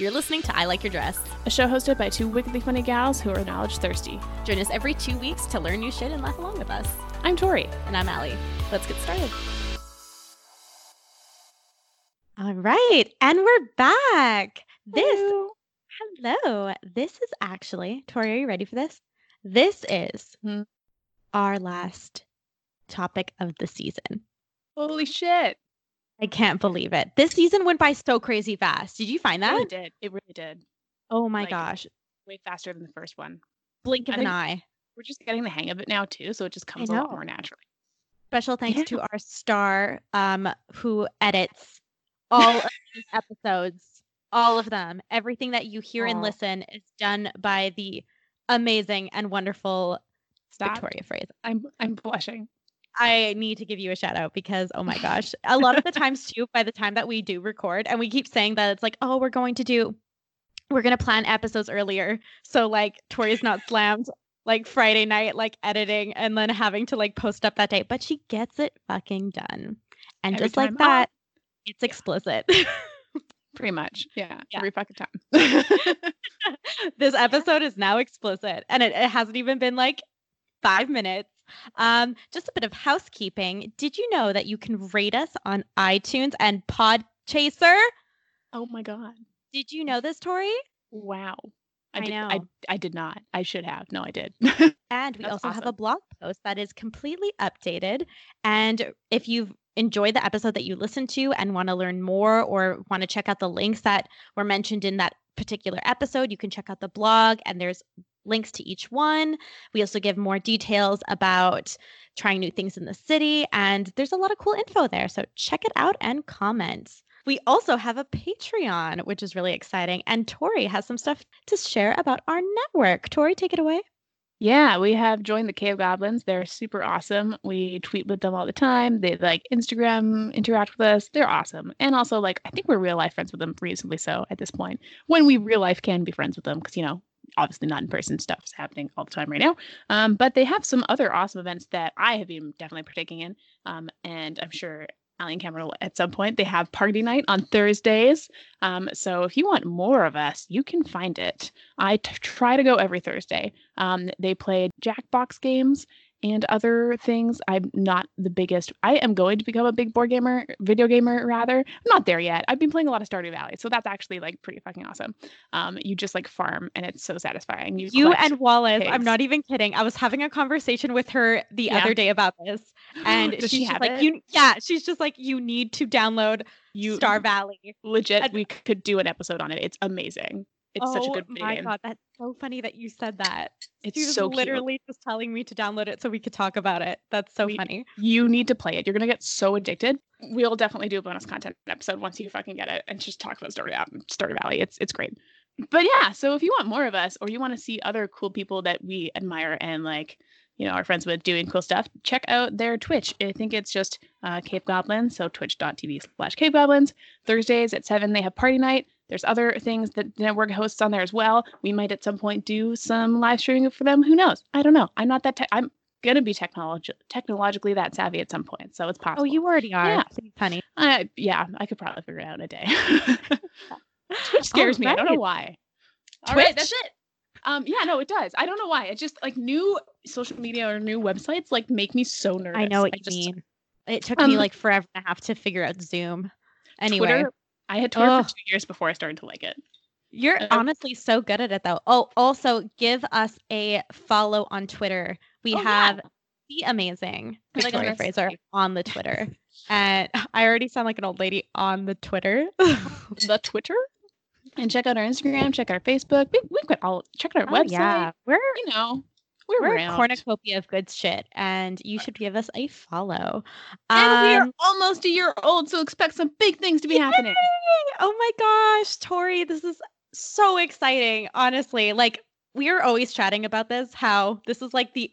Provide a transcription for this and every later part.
You're listening to I Like Your Dress, a show hosted by two wickedly funny gals who are knowledge thirsty. Join us every two weeks to learn new shit and laugh along with us. I'm Tori. And I'm Allie. Let's get started. All right. And we're back. This, Hello. hello. This is actually, Tori, are you ready for this? This is Hmm. our last topic of the season. Holy shit. I can't believe it. This season went by so crazy fast. Did you find It that? really did. It really did. Oh my Like- gosh. Way faster than the first one. Blink of an eye. We're just getting the hang of it now too, so it just comes a lot more naturally. Special thanks Yeah. to our star um who edits all of these episodes. All of them. Everything that you hear and listen is done by the amazing and wonderful Stop. Victoria Fraser. I'm I'm blushing. I need to give you a shout out because oh my gosh, a lot of the times too, by the time that we do record, and we keep saying that it's like, oh, we're going to do, we're gonna plan episodes earlier, so like Tori's not slammed like Friday night, like editing and then having to like post up that day, but she gets it fucking done, and Every just like time. Oh. that, Oh. it's explicit. Pretty much. Yeah. Yeah. Every fucking time. this episode is now explicit and it, it hasn't even been like five minutes um just a bit of housekeeping did you know that you can rate us on itunes and podchaser oh my god. did you know this tori Wow. I did, know. I did not. I should have. No, I did. and we That's also have a blog post that is completely updated and if you've enjoyed the episode that you listened to and want to learn more or want to check out the links that were mentioned in that particular episode you can check out the blog and there's links to each one we also give more details about trying new things in the city and there's a lot of cool info there so check it out and comment we also have a patreon which is really exciting and tori has some stuff to share about our network tori take it away Yeah, we have joined the Cave Goblins. They're super awesome. We tweet with them all the time. They like Instagram interact with us. They're awesome. And also, like, I think we're real life friends with them reasonably so at this point. When we real life can be friends with them, because you know, obviously not in person stuff is happening all the time right now. Um, but they have some other awesome events that I have been definitely partaking in. Um, and I'm sure Allie and Cameron will at some point. They have party night on Thursdays. Um, so if you want more of us, you can find it. I t- try to go every Thursday. Um, they play Jackbox games and other things. I'm not the biggest. I am going to become a big board gamer, video gamer rather. I'm not there yet. I've been playing a lot of Stardew Valley, so that's actually like pretty fucking awesome. Um, you just like farm, and it's so satisfying. You, You and Wallace, I'm not even kidding. I was having a conversation with her the Yeah. other day about this, and she's she like, it? "You, yeah." She's just like, "You need to download you Stardew Valley." legit. and- we could do an episode on it. It's amazing. It's oh such a good video my god, that's so funny that you said that. It's she was so cute. literally just telling me to download it so we could talk about it. That's so We- funny. you need to play it. You're gonna get so addicted. We'll definitely do a bonus content episode once you fucking get it and just talk about Stardew Stardew Valley. It's it's great. But yeah, so if you want more of us or you want to see other cool people that we admire and like, you know, are friends with doing cool stuff, check out their Twitch. I think it's just uh, Cave Goblins, so twitch.tv slash Cave Goblins. Thursdays at seven they have party night. There's other things that the network hosts on there as well. We might at some point do some live streaming for them. Who knows? I don't know. I'm not that. Te- I'm gonna be technolog- technologically that savvy at some point, so it's possible. Oh, you already are. Yeah. Please, honey. Uh, yeah, I could probably figure it out in a day. Twitch scares me. I don't know why. All right, that's it. Um, yeah, no, it does. I don't know why. It just like new social media or new websites like make me so nervous. I know what you just- mean. It took Um, me like forever and a half to figure out Zoom. Anyway, Twitter. I had Twitter Ugh. for two years before I started to like it. You're honestly so good at it though. Oh, also give us a follow on Twitter. We Oh, yeah. have the amazing Victoria Fraser on the Twitter. And I already sound like an old lady on the Twitter. The Twitter. And check out our Instagram, check out our Facebook. We, we've got all check out our Oh, website. yeah. We're You know, we're, we're a cornucopia of good shit and you should give us a follow. And we are Um, almost a year old, so expect some big things to be happening. Oh my gosh, Tori, this is so exciting. Honestly, like we are always chatting about this, how this is like the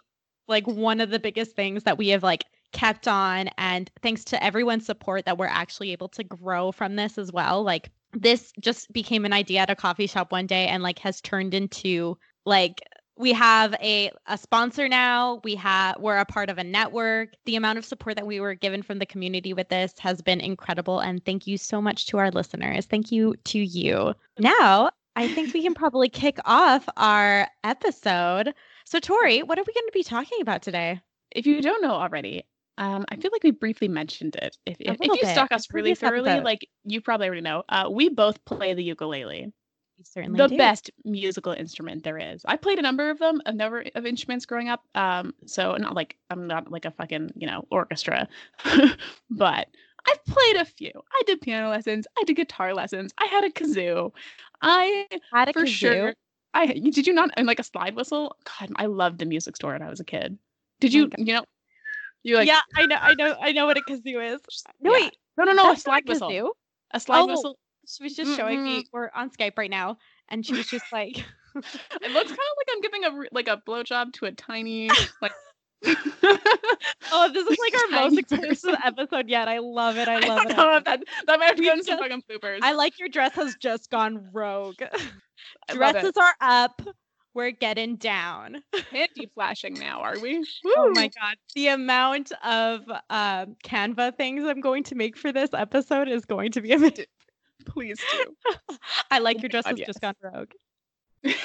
like one of the biggest things that we have like kept on and thanks to everyone's support that we're actually able to grow from this as well. Like this just became an idea at a coffee shop one day and like has turned into like we have a, a sponsor now. We have we're a part of a network. The amount of support that we were given from the community with this has been incredible. And thank you so much to our listeners. Thank you to you. Now I think we can probably kick off our episode. So Tori, what are we going to be talking about today? If you don't know already, um, I feel like we briefly mentioned it. If, if, if you bit. stalk us really thoroughly, like you probably already know, uh, we both play the ukulele, Certainly the do. best musical instrument there is. I played a number of them, a number of instruments growing up. Um, so not like I'm not like a fucking you know orchestra, but I've played a few. I did piano lessons. I did guitar lessons. I had a kazoo. I Had a for kazoo. sure. I did you not and like a slide whistle? God, I loved the music store when I was a kid. Did Oh you? You know, you like yeah, I know, I know, I know what a kazoo is. No, yeah. wait, no, no, no, a that's not slide whistle. A slide Oh, whistle. She was just showing me. Mm-mm. We're on Skype right now, and she was just like, It looks kind of like I'm giving a like a blowjob to a tiny like. "Oh, this is like our most exclusive episode yet. I love it. I I love don't it. know that that might have to go in some just- fucking bloopers. I like your dress has just gone rogue. I. Dresses are up. We're getting down. Panty flashing now, are we? Oh my god, the amount of um, Canva things I'm going to make for this episode is going to be amazing. Please do. I like Oh your my dress God, has just yes. gone rogue.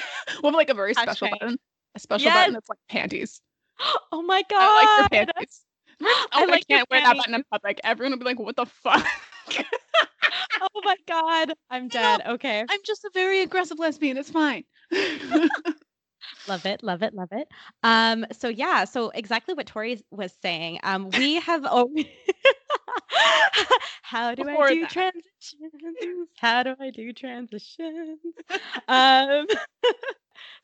We'll have like a very special Hashtag. button. A special Yes. button that's like panties. Oh my god, I like your panties. I Oh, I, like your can't wear that button in public. Everyone will be like, "What the fuck?" Oh my god, I'm dead. Okay. I'm just a very aggressive lesbian. It's fine. Love it, love it, love it. Um, so yeah, so exactly what Tori was saying. Um, we have oh how do Before I do that. transitions? How do I do transitions? um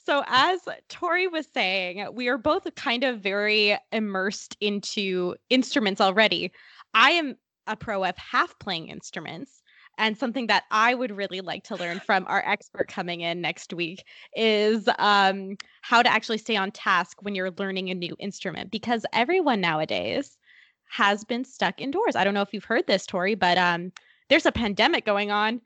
so as Tori was saying, we are both kind of very immersed into instruments already. I am a pro of half playing instruments. And something that I would really like to learn from our expert coming in next week is um, how to actually stay on task when you're learning a new instrument because everyone nowadays has been stuck indoors. I don't know if you've heard this, Tori, but um, there's a pandemic going on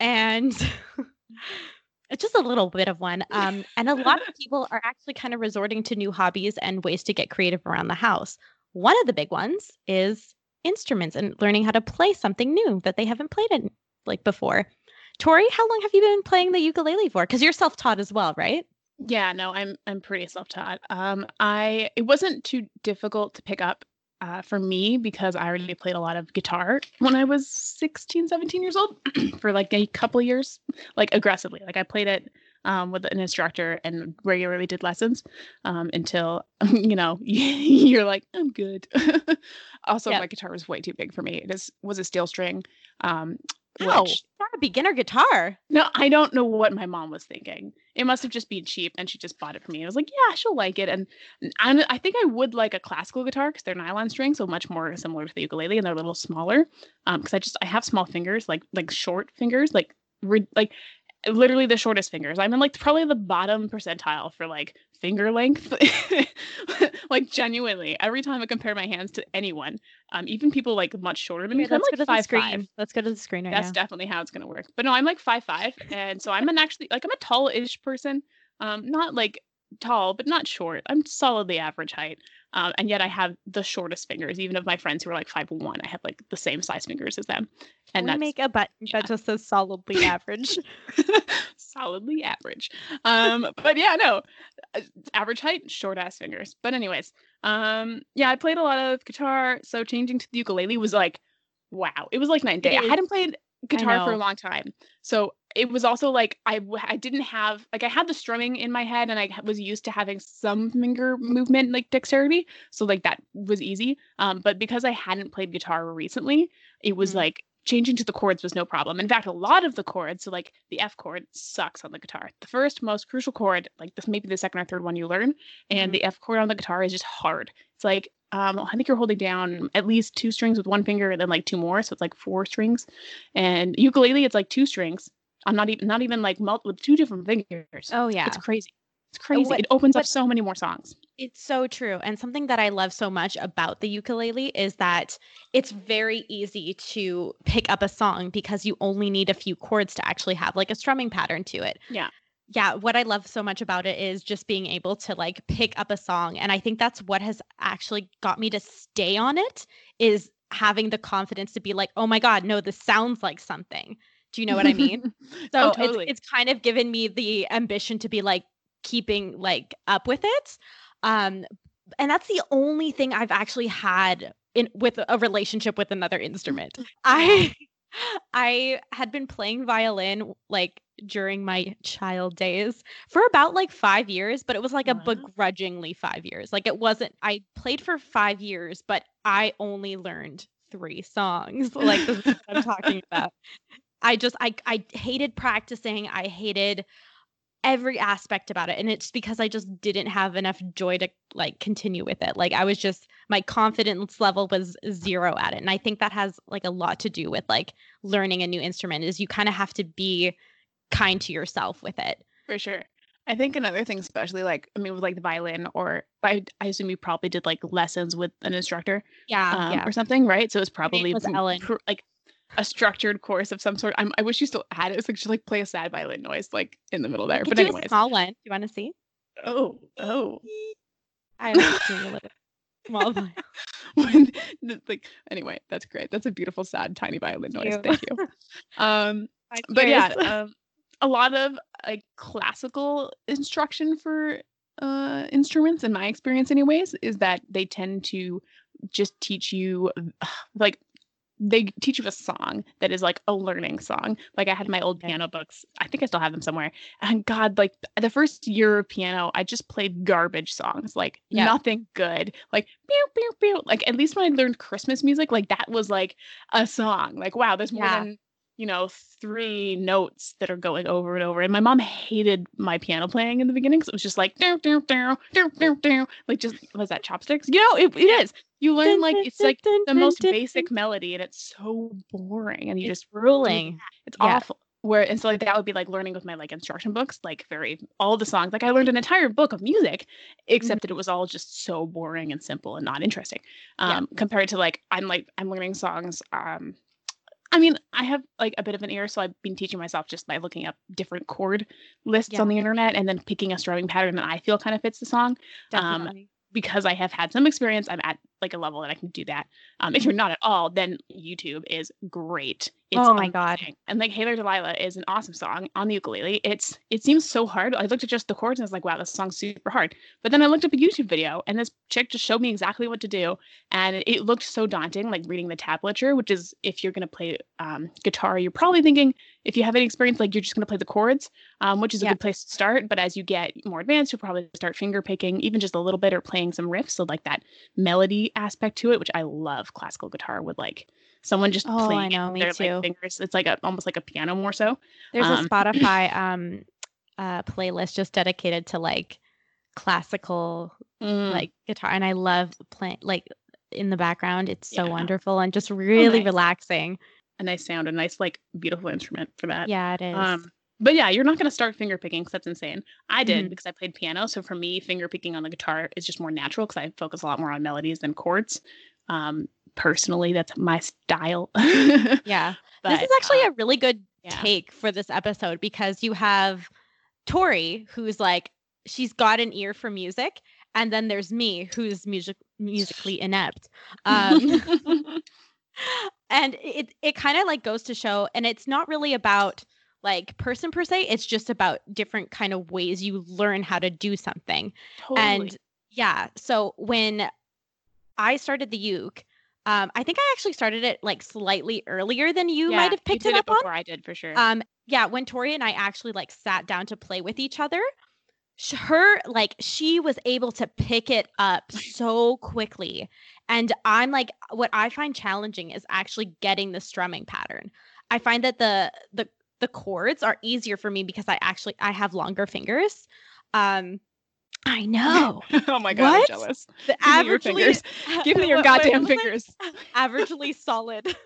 and it's just a little bit of one. Um, and a lot of people are actually kind of resorting to new hobbies and ways to get creative around the house. One of the big ones is instruments and learning how to play something new that they haven't played in like before. Tori, how long have you been playing the ukulele for? Because you're self-taught as well, right? Yeah, no, I'm I'm pretty self-taught. Um, I it wasn't too difficult to pick up uh, for me because I already played a lot of guitar when I was 16, 17 years old for like a couple years, like aggressively. Like I played it um, with an instructor and regularly did lessons um, until you know you're like I'm good. also, Yep. my guitar was way too big for me. It is was a steel string. Um, Oh, which not a beginner guitar. no, I don't know what my mom was thinking. It must have just been cheap, and she just bought it for me. I was like, "Yeah, she'll like it." And I'm, I think I would like a classical guitar because they're nylon strings, so much more similar to the ukulele, and they're a little smaller. Um, because I just I have small fingers, like like short fingers, like re- like literally the shortest fingers. I'm in like probably the bottom percentile for like finger length. like genuinely, every time I compare my hands to anyone, um, even people like much shorter than me, 'cause I'm let's like go to the five screen. five. Let's go to the screen right now. That's now. definitely how it's gonna work. But no, I'm like five five, and so I'm an actually like I'm a tall-ish person. Um, not like tall, but not short. I'm solidly average height. Um, and yet I have the shortest fingers. Even of my friends who are like five one, I have like the same size fingers as them. And we that's make a button yeah. that just says solidly average. solidly average. Um, but yeah, no, uh, average height, short ass fingers. But anyways, um, yeah, I played a lot of guitar. So changing to the ukulele was like, wow, it was like night and day. I hadn't played guitar for a long time, so it was also like I I didn't have like I had the strumming in my head and I was used to having some finger movement like dexterity, so like that was easy. Um, but because I hadn't played guitar recently, it was Mhm. like changing to the chords was no problem. In fact, a lot of the chords, so like the F chord sucks on the guitar. The first most crucial chord, like this maybe the second or third one you learn, and Mhm. the F chord on the guitar is just hard. It's like um, I think you're holding down at least two strings with one finger and then like two more, so it's like four strings. And ukulele, it's like two strings. I'm not even not even like mul- with two different fingers. oh yeah. It's crazy. It's oh, crazy. what- it opens up so many more songs. It's so true. And something that I love so much about the ukulele is that it's very easy to pick up a song because you only need a few chords to actually have like a strumming pattern to it. Yeah. yeah, what I love so much about it is just being able to like pick up a song. And I think that's what has actually got me to stay on it is having the confidence to be like, oh my God, no, this sounds like something. Do you know what I mean? so Oh, totally. it's, it's kind of given me the ambition to be like keeping like up with it. Um, and that's the only thing I've actually had in with a relationship with another instrument. I I had been playing violin like during my child days for about like 5 years, but it was like a Wow. begrudgingly 5 years. Like it wasn't I played for 5 years, but I only learned 3 songs. Like this is what I'm talking about. I just I I hated practicing. I hated every aspect about it and it's because I just didn't have enough joy to like continue with it. Like I was just my confidence level was zero at it. And I think that has like a lot to do with like learning a new instrument is you kind of have to be kind to yourself with it. For sure. I think another thing, especially like I mean, with like the violin, or I, I assume you probably did like lessons with an instructor Yeah, um, yeah. or something, right? So it's probably was Ellen. pr- like a structured course of some sort. I'm, I wish you still had it. It's like just like play a sad violin noise like in the middle there. But anyways, small one. Do you want to see? oh oh, I was doing a little small violin. when, like anyway, that's great. That's a beautiful sad tiny violin Thank noise. you. Thank you. Um, but yeah, um, a lot of like classical instruction for uh instruments in my experience anyways is that they tend to just teach you like they teach you a song that is like a learning song like i had my old piano books i think i still have them somewhere and god like the first year of piano i just played garbage songs like Yeah. nothing good like pew, pew, pew. like at least when i learned christmas music like that was like a song like wow there's more Yeah. than you know three notes that are going over and over and my mom hated my piano playing in the beginning because it was just like down down down down down down like just was that chopsticks? You know it, it is. You learn like it's like the most basic melody and it's so boring and you It's just ruling. it's Yeah. awful. Where and so like that would be like learning with my like instruction books like very all the songs. Like i learned an entire book of music except that it was all just so boring and simple and not interesting Yeah. um compared to like i'm like i'm learning songs um I mean, I have like a bit of an ear, so I've been teaching myself just by looking up different chord lists on the internet and then picking a strumming pattern that I feel kind of fits the song um, Definitely. because I have had some experience, I'm at like a level that I can do that. Um, if you're not at all, then YouTube is great. It's Oh my God. And like Hey There Delilah is an awesome song on the ukulele. It's it seems so hard. I looked at just the chords and I was like, wow, this song's super hard. But then I looked up a YouTube video and this chick just showed me exactly what to do. And it looked so daunting, like reading the tablature, which is if you're gonna play um, guitar, you're probably thinking if you have any experience, like you're just gonna play the chords, um, which is a Yeah. good place to start. But as you get more advanced, you'll probably start finger picking, even just a little bit, or playing some riffs. So like that melody aspect to it, which I love classical guitar with like someone just Oh, playing it know, with me their too. like fingers. It's like a almost like a piano more so. There's um, a Spotify um uh playlist just dedicated to like classical Mm, like guitar and I love playing like in the background. It's so Yeah. wonderful and just really nice. relaxing. a nice sound, a nice like beautiful instrument for that. Yeah, it is. Um, but yeah, you're not going to start finger picking because that's insane. I did Mhm. because I played piano. So for me, finger picking on the guitar is just more natural because I focus a lot more on melodies than chords. Um, personally, that's my style. yeah. but, this is actually uh, a really good yeah. take for this episode because you have Tori who's like she's got an ear for music and then there's me who's music musically inept. Um and it it kind of like goes to show and it's not really about like person per se it's just about different kind of ways you learn how to do something totally. and yeah so when i started the uke um i think i actually started it like slightly earlier than you Yeah, might have picked it up on before I did for sure. um yeah when tori and i actually like sat down to play with each other her like she was able to pick it up so quickly and i'm like what i find challenging is actually getting the strumming pattern i find that the the the chords are easier for me because i actually i have longer fingers um i know oh my god, What? I'm jealous. the Give me your fingers. Give me your Wait, wait, goddamn I- fingers. averagely solid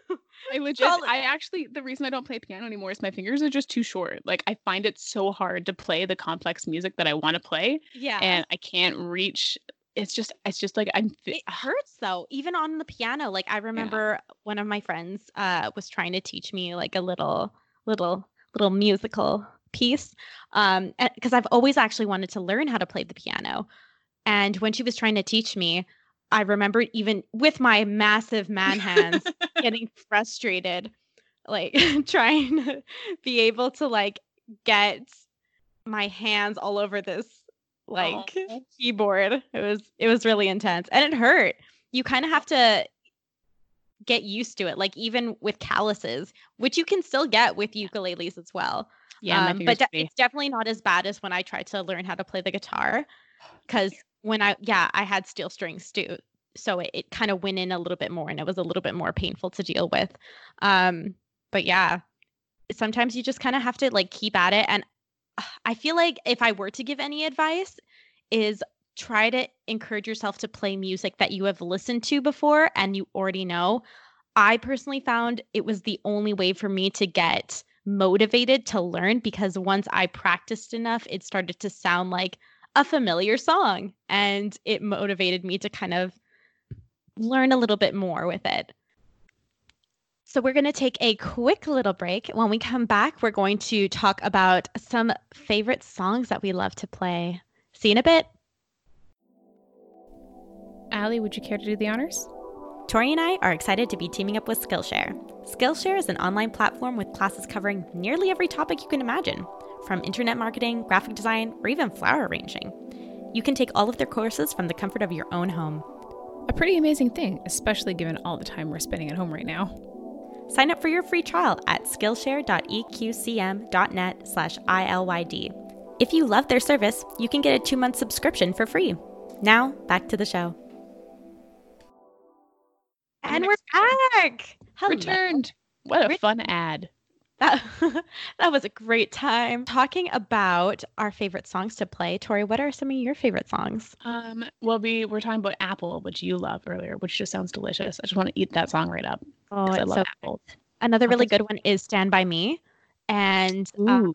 I legit, Solid. I actually, the reason I don't play piano anymore is my fingers are just too short. Like, I find it so hard to play the complex music that I want to play, yeah and I can't reach. It's just, it's just like I'm. fi- it hurts though even on the piano like i remember one of my friends uh was trying to teach me like a little little little musical piece. Um, because I've always actually wanted to learn how to play the piano. And when she was trying to teach me, I remember even with my massive man hands getting frustrated, like trying to be able to like get my hands all over this like Aw. keyboard. It was it was really intense and it hurt. You kind of have to get used to it, like even with calluses, which you can still get with ukuleles as well. Yeah, Um, but de- it's definitely not as bad as when I tried to learn how to play the guitar. Because when I yeah, I had steel strings too, so it, it kind of went in a little bit more, and it was a little bit more painful to deal with. Um, but yeah, sometimes you just kind of have to like keep at it, and I feel like if I were to give any advice, is try to encourage yourself to play music that you have listened to before and you already know. I personally found it was the only way for me to get motivated to learn because once I practiced enough, it started to sound like a familiar song and it motivated me to kind of learn a little bit more with it. So, we're going to take a quick little break. When we come back, we're going to talk about some favorite songs that we love to play. See you in a bit. Allie, would you care to do the honors? Tori and I are excited to be teaming up with Skillshare. Skillshare is an online platform with classes covering nearly every topic you can imagine, from internet marketing, graphic design, or even flower arranging. You can take all of their courses from the comfort of your own home. A pretty amazing thing, especially given all the time we're spending at home right now. Sign up for your free trial at skillshare.eqcm.net slash ILYD. If you love their service, you can get a two-month subscription for free. Now, back to the show. And we're back! Hello. Returned. What a Ret- fun ad. That, that was a great time. Talking about our favorite songs to play, Tori, what are some of your favorite songs? Um, well, we were talking about Apple, which you love earlier, which just sounds delicious. I just want to eat that song right up Oh, I love so apples. Another really good one is Stand By Me and Ooh.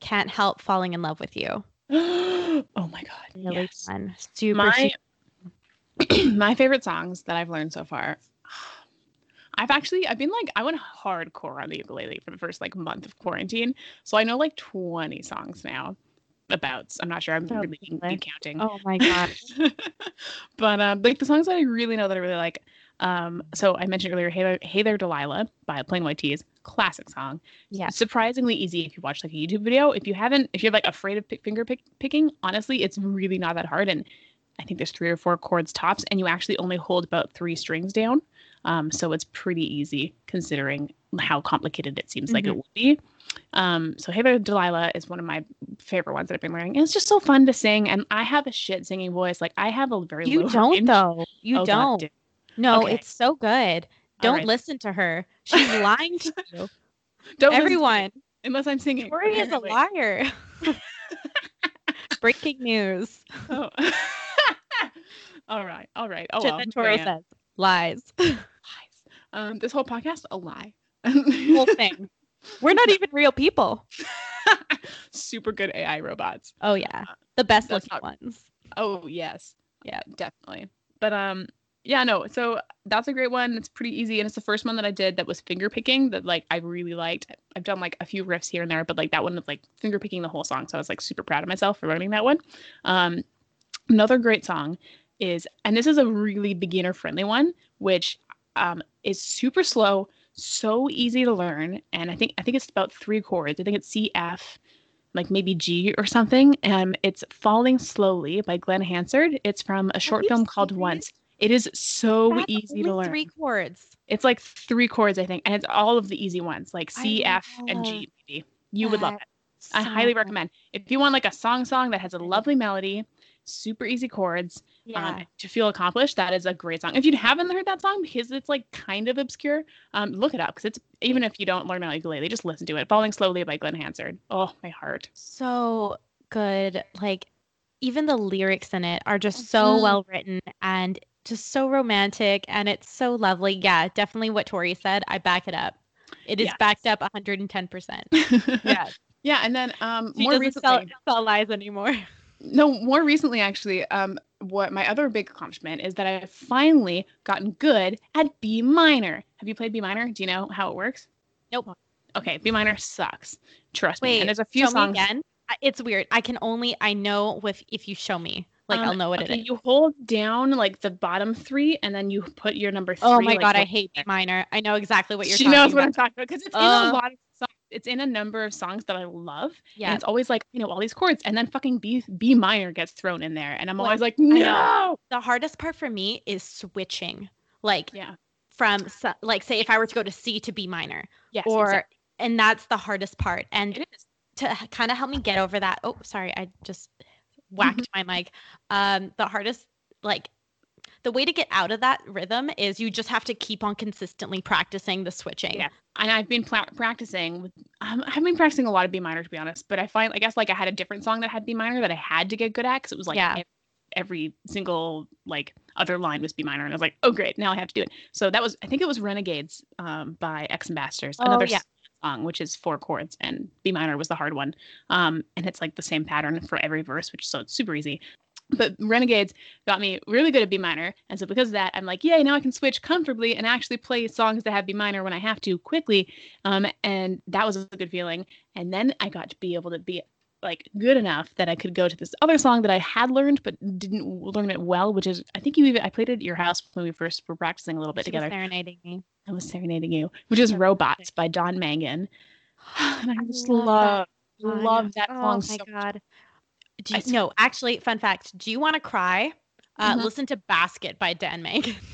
Can't Help Falling in Love with You. oh my god. Really yes. fun. Super, My super my favorite songs that I've learned so far. I've actually I've been like I went hardcore on the ukulele for the first like month of quarantine, so I know like 20 songs now. About I'm not sure I'm So really counting. Oh my god. but um, like the songs that I really know that I really like. Um, so I mentioned earlier, "Hey There, hey There Delilah" by Plain White T's, classic song. Yeah. surprisingly easy if you watch like a YouTube video. If you haven't, if you're like afraid of pick, finger pick, picking, honestly, it's really not that hard. And I think there's three or four chords tops, and you actually only hold about three strings down. Um, so it's pretty easy considering how complicated it seems like it Mhm. would be. Um, so Hey There Delilah is one of my favorite ones that I've been learning. And it's just so fun to sing. And I have a shit singing voice. Like I have a very You don't range. though. You Oh, don't. dude. no, Okay. it's so good. Don't right. listen to her. She's lying to you. Don't listen Everyone, unless I'm singing. Tori is a liar. Breaking news. Oh. All right, all right. Oh, well, Tori says. Lies. Lies. Um, this whole podcast a lie. Whole thing. We're not even real people. Super good AI robots. Oh yeah. The best That's looking not- ones. Oh yes, Yeah. definitely. But um, yeah, no. So that's a great one. It's pretty easy, and it's the first one that I did that was finger picking that like I really liked. I've done like a few riffs here and there, but like that one was like finger picking the whole song. So I was like super proud of myself for learning that one. Um, another great song is, and this is a really beginner friendly one, which um is super slow, so easy to learn, and I think I think it's about three chords. I think it's C F like maybe G or something. Um, it's Falling Slowly by Glen Hansard. It's from a short film called serious? Once. It is so That's easy to learn. Three chords. It's like three chords, I think, and it's all of the easy ones, like I C, F, and G. Maybe you would love it. I highly recommend. If you want like a song song that has a lovely melody, super easy chords, Yeah. um, to feel accomplished, that is a great song. If you haven't heard that song because it's like kind of obscure, um, look it up because it's even if you don't learn on ukulele, just listen to it. Falling Slowly by Glen Hansard. Oh, my heart. so good. Like even the lyrics in it are just so Mhm. well written and just so romantic and it's so lovely. Yeah, definitely what Tori said. I back it up. It is Yes. backed up 110%. Yeah. Yeah, and then um She more doesn't recently, sell, sell lies anymore. No, more recently actually, um what my other big accomplishment is that I've finally gotten good at B minor. Have you played B minor? Do you know how it works? Nope. Okay, B minor sucks. Trust me. Wait, And there's a few songs. me again. It's weird. I can only I know with if you show me. Like Um, I'll know what okay, it is. You hold down like the bottom three, and then you put your number three. Oh my like, god, I hate B minor. I know exactly what you're talking. she knows what about. I'm talking about because it's in Uh, a lot of. It's in a number of songs that I love, yeah. and it's always like you know all these chords, and then fucking B B minor gets thrown in there, and I'm Well, always like, no. the hardest part for me is switching. Like Yeah. from like say if I were to go to C to B minor Yes. or exactly. and that's the hardest part. And to kind of help me get over that. Oh, sorry, I just whacked my mic. Um, the hardest, like, the way to get out of that rhythm is you just have to keep on consistently practicing the switching. Yeah. And I've been pla- practicing. With, um, I've been practicing a lot of B minor to be honest, but I find I guess like I had a different song that had B minor that I had to get good at because it was like Yeah. ev- every single like other line was B minor, and I was like, oh great, now I have to do it. So that was I think it was Renegades um, by X Ambassadors, Oh, another yeah. song which is four chords, and B minor was the hard one. Um, and it's like the same pattern for every verse, which so it's super easy. But Renegades got me really good at B minor, and so because of that, I'm like, yay! Now I can switch comfortably and actually play songs that have B minor when I have to quickly. Um, and that was a good feeling. And then I got to be able to be like good enough that I could go to this other song that I had learned but didn't learn it well, which is I think you even I played it at your house when we first were practicing a little bit She together. serenading me. I was serenading you, which is Robots by Dan Mangan. And I I just love love that song. love that Oh song my so much. Do you, s- no, actually, fun fact. Do you want to cry? Uh, Mhm. Listen to "Basket" by Dan Meg.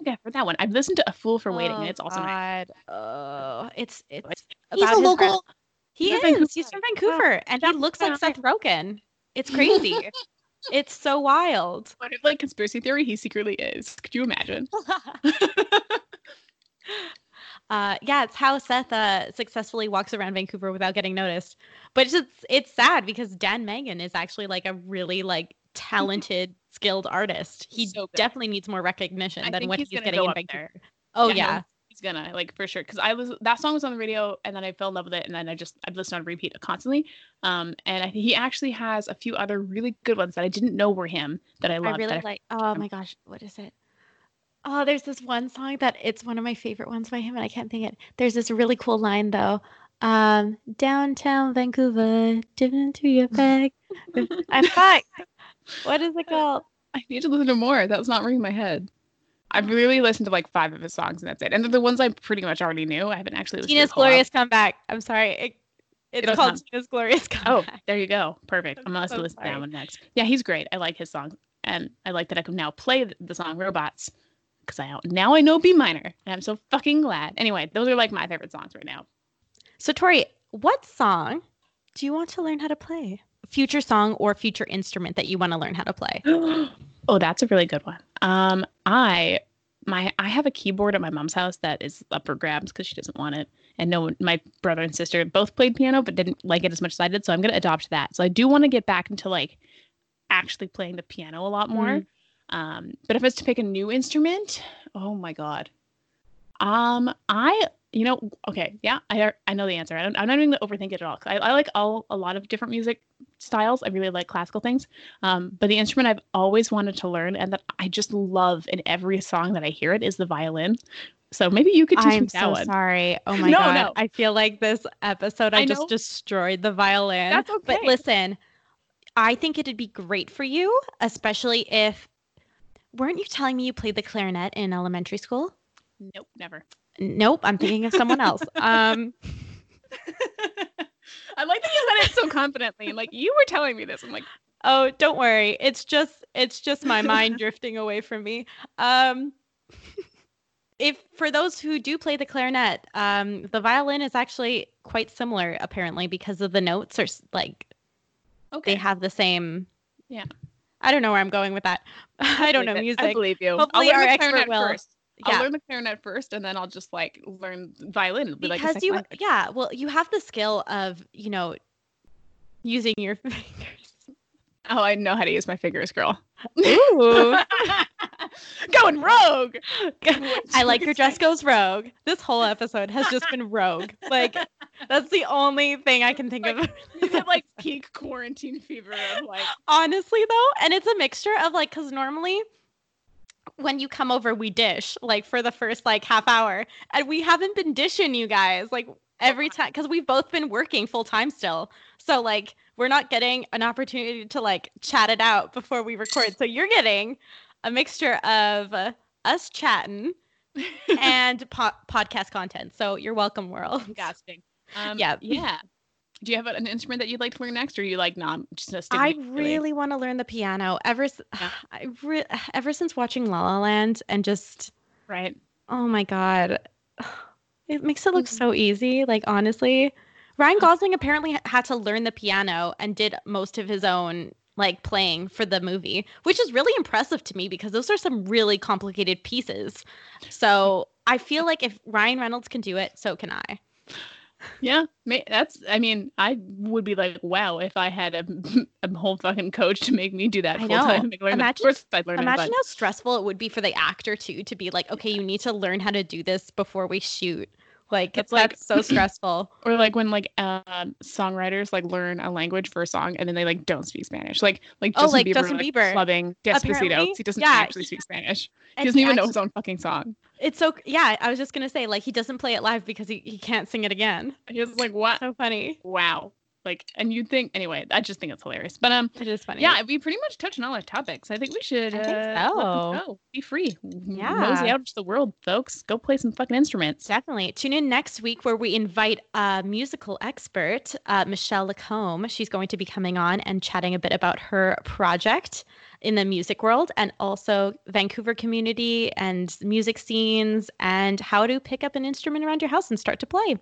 Okay, for that one. I've listened to A Fool for Waiting, and it's also nice. God. Oh, it's it's He's about a local. res- He He's is. from Vancouver. He's from Vancouver, and he looks like. Seth Rogen. It's crazy. it's so wild. What if, like conspiracy theory, he secretly is. Could you imagine? uh, yeah, it's how Seth uh, successfully walks around Vancouver without getting noticed. But it's just, it's sad because Dan Mangan is actually like a really like talented, skilled artist. He So definitely needs more recognition I than what he's he's, getting in Vancouver. there. Oh Yeah, yeah. He's gonna like for sure because I was that song was on the radio and then I fell in love with it and then I just I've listened on repeat constantly. Um, and I, he actually has a few other really good ones that I didn't know were him that I love. I really like. Oh my gosh, what is it? Oh, there's this one song that it's one of my favorite ones by him, and I can't think it. There's this really cool line though. Um, downtown Vancouver, dip into your bag. I'm fucked. What is it called? I need to listen to more. That was not ringing my head. I've really listened to like five of his songs and that's it. And they're the ones I pretty much already knew. I haven't actually listened Tina's to. Glorious Comeback. I'm sorry. It, it's It'll called come. Tina's Glorious Comeback. Oh, there you go. Perfect. I'm I'm gonna so to listen to that one next. Yeah, he's great. I like his songs, and I like that I can now play the song "Robots" because I now I know B minor, and I'm so fucking glad. Anyway, those are like my favorite songs right now. So Tori, what song do you want to learn how to play? Future song or future instrument that you want to learn how to play? oh, that's a really good one. Um, I my I have a keyboard at my mom's house that is up for grabs because she doesn't want it, and no my brother and sister both played piano but didn't like it as much as I did, so I'm gonna adopt that. So I do want to get back into like actually playing the piano a lot more. Mm. Um, but if it's to pick a new instrument, oh my god. Um, I you know okay yeah I I know the answer. I don't, I'm not even gonna overthink it at all. I, I like all a lot of different music styles. I really like classical things. Um, but the instrument I've always wanted to learn and that I just love in every song that I hear it is the violin. So maybe you could teach me I'm that so one. sorry. Oh my No, god. no. I feel like this episode I, I just know. destroyed the violin. That's okay. But listen, I think it'd be great for you, especially if weren't you telling me you played the clarinet in elementary school? Nope, never. Nope, I'm thinking of someone else. Um I like that you said it so confidently. and Like you were telling me this. I'm like, oh, don't worry. It's just it's just my mind drifting away from me. Um if for those who do play the clarinet, um the violin is actually quite similar apparently because of the notes are like okay. they have the same Yeah. I don't know where I'm going with that. I don't know it. music. I believe you. Hopefully I'll learn our the expert clarinet will- first. I'll learn the clarinet first, and then I'll just like learn violin. It'll be like because second you language. yeah, well you have the skill of, you know, using your fingers. Oh, I know how to use my fingers, girl. Ooh. Going rogue. I like your dress goes rogue. This whole episode has just been rogue. Like that's the only thing I can think of. You like peak quarantine fever of like. Honestly though, and it's a mixture of like cuz normally when you come over we dish like for the first like half hour and we haven't been dishing you guys. Like every time because we've both been working full time still. So like we're not getting an opportunity to like chat it out before we record. So you're getting a mixture of uh, us chatting and po- podcast content. So you're welcome, world. Gasping. Um, Yeah. Yeah. Do you have an instrument that you'd like to learn next, or are you like, nah, I'm just I with the ukulele? really want to learn the piano. Ever, Yeah. I re- ever since watching La La Land and just right. oh my god, it makes it look Mhm. so easy. Like honestly, Ryan Gosling apparently had to learn the piano and did most of his own like playing for the movie, which is really impressive to me because those are some really complicated pieces. So I feel like if Ryan Reynolds can do it, so can I. Yeah, that's. I mean, I would be like, wow, if I had a, a whole fucking coach to make me do that full time. know. Like, learn. Imagine- I'd learn Imagine it. how stressful it would be for the actor too to be like, okay, you need to learn how to do this before we shoot. Like That's that's, like- so stressful. Or like when like um, songwriters like learn a language for a song and then they like don't speak Spanish. Like like Oh, Justin like Bieber, Justin like, Bieber. clubbing Despacito. He doesn't yeah, actually he- speak Spanish. He doesn't even know his own fucking song. It's so yeah. I was just gonna say like he doesn't play it live because he, he can't sing it again. He's like, what? So funny. Wow. Like, and you'd think anyway. I just think it's hilarious. But um, It is funny. yeah, we pretty much touched on all our topics. I think we should. I think uh, so. go. Be free. Yeah. Mosey out into the world, folks. Go play some fucking instruments. Definitely. Tune in next week where we invite a musical expert, uh, Michelle Lacombe. She's going to be coming on and chatting a bit about her project in the music world and also Vancouver community and music scenes and how to pick up an instrument around your house and start to play.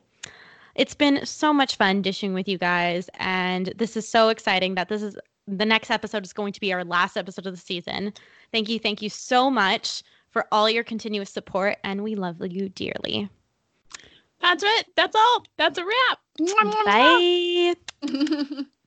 It's been so much fun dishing with you guys, and this is so exciting that this is the next episode is going to be our last episode of the season. Thank you, thank you so much for all your continuous support, and we love you dearly. That's it. That's all. That's a wrap. Mwah, mwah, Bye.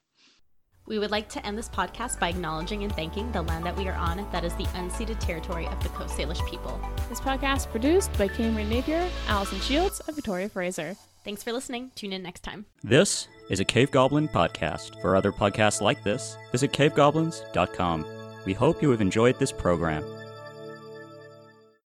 We would like to end this podcast by acknowledging and thanking the land that we are on, that is the unceded territory of the Coast Salish people. This podcast produced by Cameron Napier, Allison Shields, and Victoria Fraser. Thanks for listening. Tune in next time. This is a Cave Goblin podcast. For other podcasts like this, visit cavegoblins.com. We hope you have enjoyed this program.